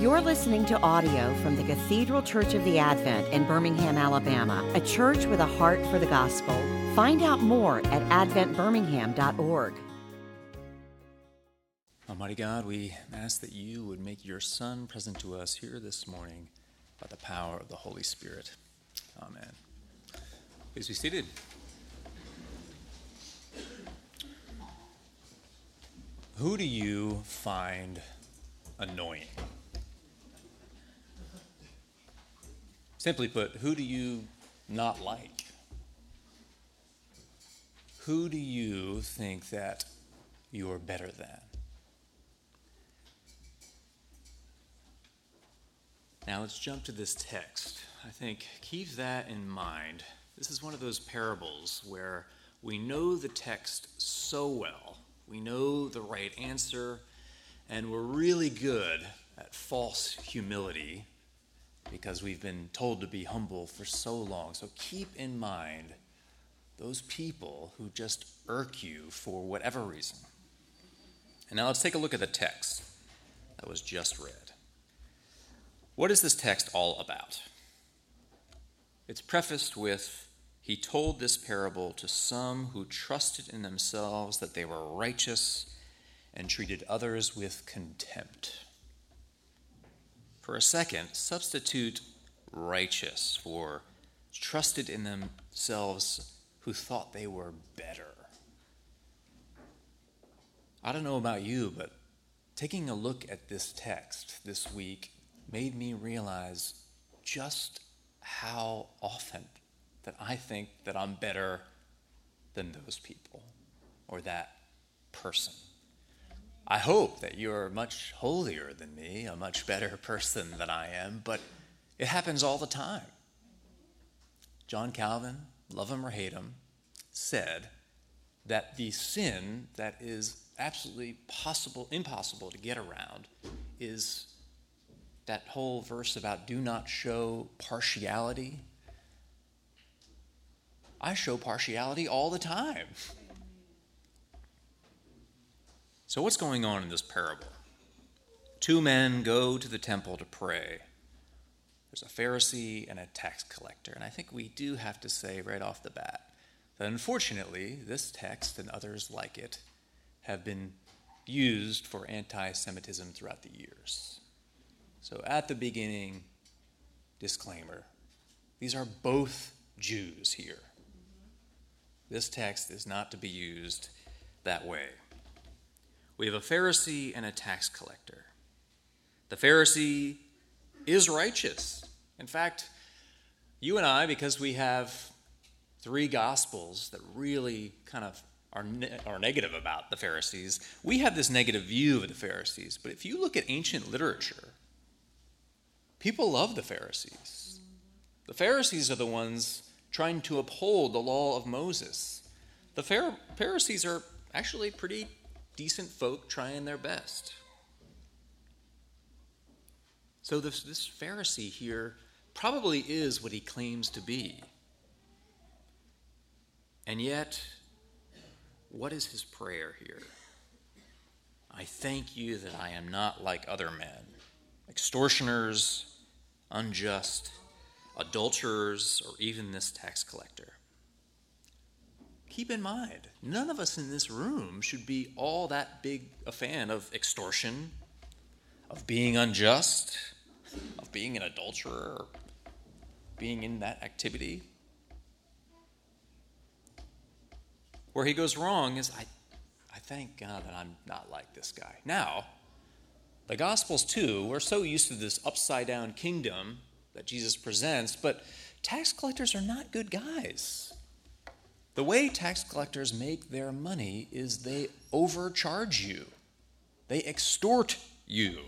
You're listening to audio from the Cathedral Church of the Advent in Birmingham, Alabama, a church with a heart for the gospel. Find out more at adventbirmingham.org. Almighty God, we ask that you would make your Son present to us here this morning by the power of the Holy Spirit. Amen. Please be seated. Who do you find annoying? Simply put, who do you not like? Who do you think that you are better than? Now let's jump to this text. I think keep that in mind. This is one of those parables where we know the text so well, we know the right answer, and we're really good at false humility because we've been told to be humble for so long. So keep in mind those people who just irk you for whatever reason. And now let's take a look at the text that was just read. What is this text all about? It's prefaced with He told this parable to some who trusted in themselves that they were righteous and treated others with contempt. For a second, substitute righteous for trusted in themselves who thought they were better. I don't know about you, but taking a look at this text this week made me realize just how often that I think that I'm better than those people or that person. I hope that you're much holier than me, a much better person than I am, but it happens all the time. John Calvin, love him or hate him, said that the sin that is absolutely possible, impossible to get around is that whole verse about do not show partiality. I show partiality all the time. So, what's going on in this parable? Two men go to the temple to pray. There's a Pharisee and a tax collector. And I think we do have to say right off the bat that unfortunately, this text and others like it have been used for anti Semitism throughout the years. So, at the beginning, disclaimer these are both Jews here. This text is not to be used that way. We have a Pharisee and a tax collector. The Pharisee is righteous. In fact, you and I, because we have three gospels that really kind of are, ne- are negative about the Pharisees, we have this negative view of the Pharisees. But if you look at ancient literature, people love the Pharisees. The Pharisees are the ones trying to uphold the law of Moses. The Pharisees are actually pretty decent folk trying their best. So, this, this Pharisee here probably is what he claims to be. And yet, what is his prayer here? I thank you that I am not like other men, extortioners, unjust, adulterers, or even this tax collector keep in mind, none of us in this room should be all that big a fan of extortion, of being unjust, of being an adulterer, being in that activity. Where he goes wrong is I, I thank God that I'm not like this guy. Now, the Gospels, too, we're so used to this upside down kingdom that Jesus presents, but tax collectors are not good guys. The way tax collectors make their money is they overcharge you, they extort you.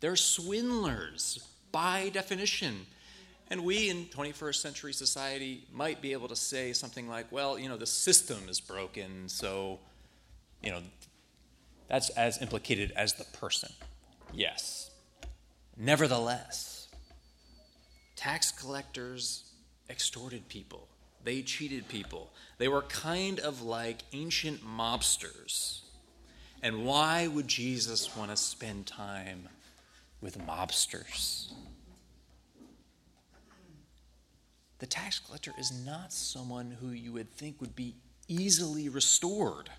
They're swindlers by definition. And we in 21st century society might be able to say something like, well, you know, the system is broken, so, you know, that's as implicated as the person. Yes. Nevertheless, tax collectors extorted people they cheated people. They were kind of like ancient mobsters. And why would Jesus want to spend time with mobsters. The tax collector is not someone who you would think would be easily restored.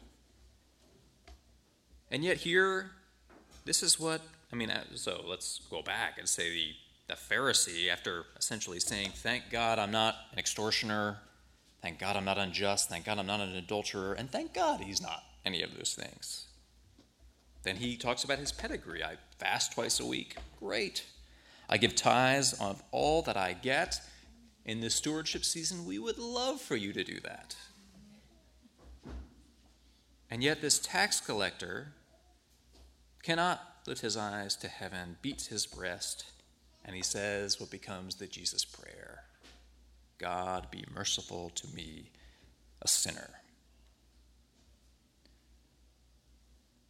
And yet, here, this is what, I mean, uh, so let's go back and say the, the Pharisee, after essentially saying, Thank God I'm not an extortioner, thank God I'm not unjust, thank God I'm not an adulterer, and thank God he's not any of those things. Then he talks about his pedigree. I fast twice a week. Great. I give tithes of all that I get. In this stewardship season, we would love for you to do that. And yet, this tax collector cannot lift his eyes to heaven, beats his breast, and he says what becomes the Jesus prayer God, be merciful to me, a sinner.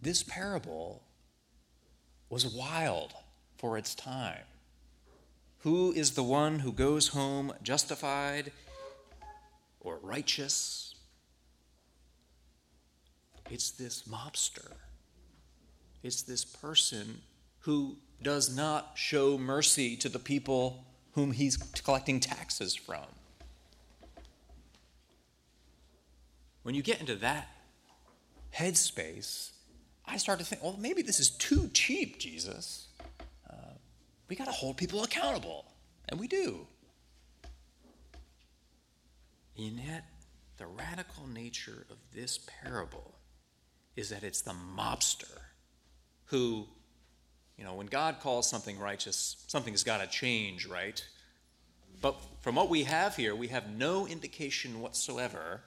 This parable was wild for its time. Who is the one who goes home justified or righteous? It's this mobster. It's this person who does not show mercy to the people whom he's collecting taxes from. When you get into that headspace, I start to think, well, maybe this is too cheap, Jesus. Uh, we got to hold people accountable, and we do. And yet, the radical nature of this parable is that it's the mobster who, you know, when God calls something righteous, something's got to change, right? But from what we have here, we have no indication whatsoever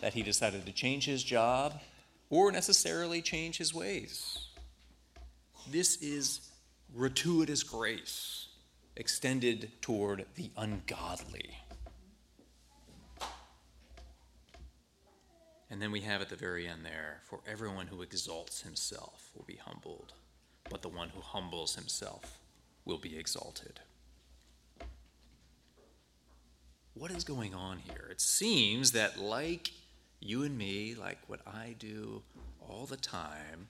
that he decided to change his job or necessarily change his ways. This is gratuitous grace extended toward the ungodly. And then we have at the very end there for everyone who exalts himself will be humbled, but the one who humbles himself will be exalted. What is going on here? It seems that, like you and me, like what I do all the time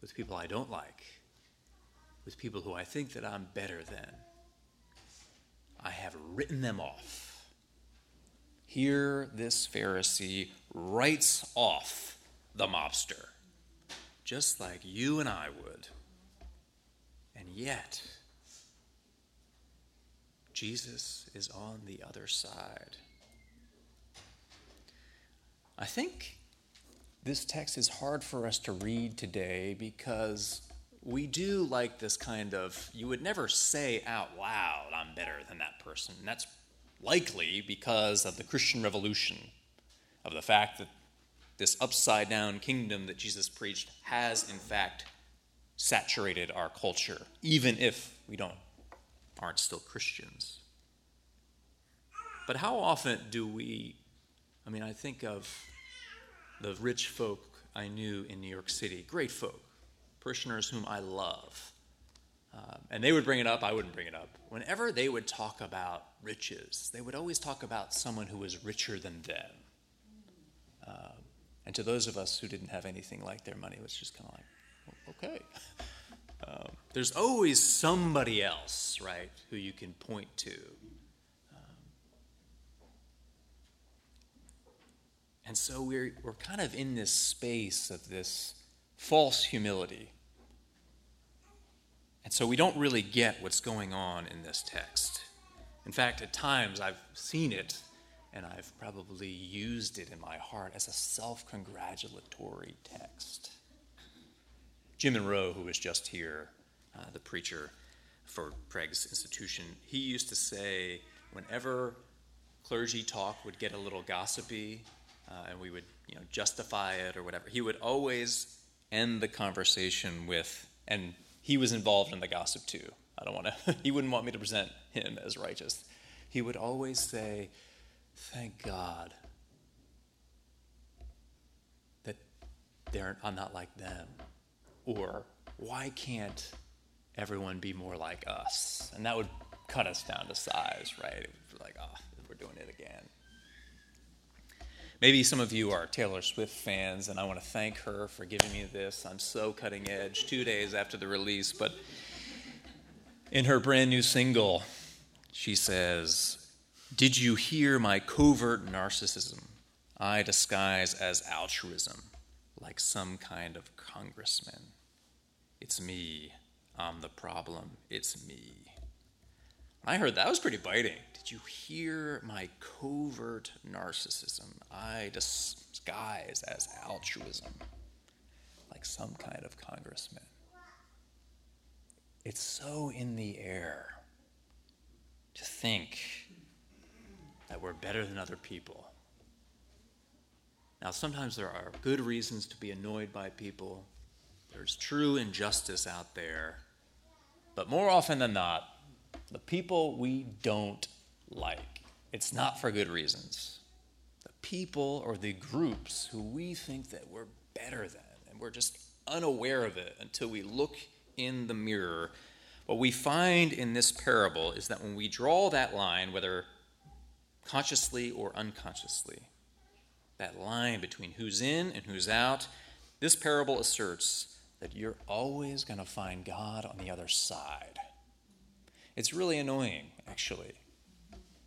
with people I don't like, with people who I think that I'm better than, I have written them off. Here, this Pharisee writes off the mobster, just like you and I would. And yet, Jesus is on the other side. I think this text is hard for us to read today because we do like this kind of, you would never say out loud, I'm better than that person. And that's likely because of the Christian Revolution, of the fact that this upside down kingdom that Jesus preached has, in fact, saturated our culture, even if we don't aren't still Christians. But how often do we I mean, I think of the rich folk I knew in New York City, great folk, parishioners whom I love. Um, and they would bring it up, I wouldn't bring it up. Whenever they would talk about riches, they would always talk about someone who was richer than them. Um, and to those of us who didn't have anything like their money, it was just kind of like, okay. Um, there's always somebody else, right, who you can point to And so we're, we're kind of in this space of this false humility. And so we don't really get what's going on in this text. In fact, at times I've seen it and I've probably used it in my heart as a self congratulatory text. Jim Monroe, who was just here, uh, the preacher for Craig's institution, he used to say whenever clergy talk would get a little gossipy, uh, and we would you know justify it or whatever. He would always end the conversation with, and he was involved in the gossip too. I don't want to. he wouldn't want me to present him as righteous. He would always say, "Thank God that they're I'm not like them," or "Why can't everyone be more like us?" And that would cut us down to size, right? It like, "Ah, oh, we're doing it again." Maybe some of you are Taylor Swift fans, and I want to thank her for giving me this. I'm so cutting edge two days after the release, but In her brand new single, she says, Did you hear my covert narcissism? I disguise as altruism, like some kind of congressman. It's me. I'm the problem. It's me. I heard that was pretty biting. Did you hear my covert narcissism? I disguise as altruism, like some kind of congressman. It's so in the air to think that we're better than other people. Now, sometimes there are good reasons to be annoyed by people. There's true injustice out there. But more often than not, the people we don't like, it's not for good reasons. The people or the groups who we think that we're better than, and we're just unaware of it until we look in the mirror. What we find in this parable is that when we draw that line, whether consciously or unconsciously, that line between who's in and who's out, this parable asserts that you're always going to find God on the other side. It's really annoying, actually.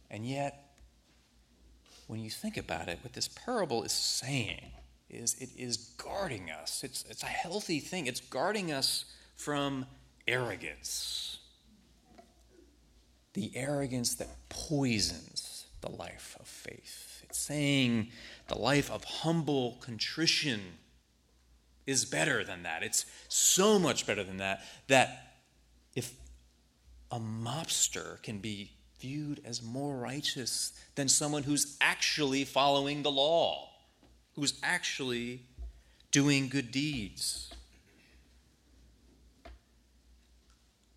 And yet, when you think about it, what this parable is saying is it is guarding us. It's, it's a healthy thing. It's guarding us from arrogance. The arrogance that poisons the life of faith. It's saying the life of humble contrition is better than that. It's so much better than that that if a mobster can be viewed as more righteous than someone who's actually following the law, who's actually doing good deeds.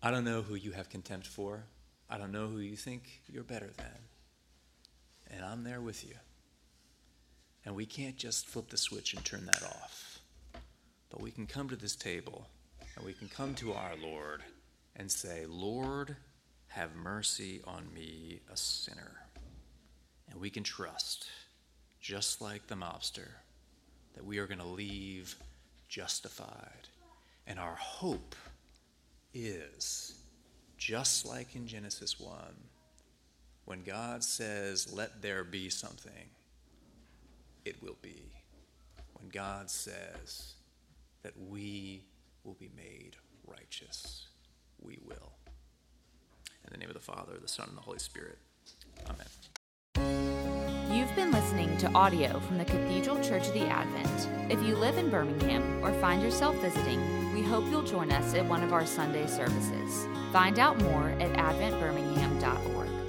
I don't know who you have contempt for. I don't know who you think you're better than. And I'm there with you. And we can't just flip the switch and turn that off. But we can come to this table and we can come to our Lord and say, Lord, have mercy on me, a sinner. And we can trust, just like the mobster, that we are going to leave justified. And our hope is just like in Genesis 1, when God says, Let there be something, it will be. When God says that we will be made righteous, we will. In the name of the Father, the Son, and the Holy Spirit. Amen. You've been listening to audio from the Cathedral Church of the Advent. If you live in Birmingham or find yourself visiting, we hope you'll join us at one of our Sunday services. Find out more at adventbirmingham.org.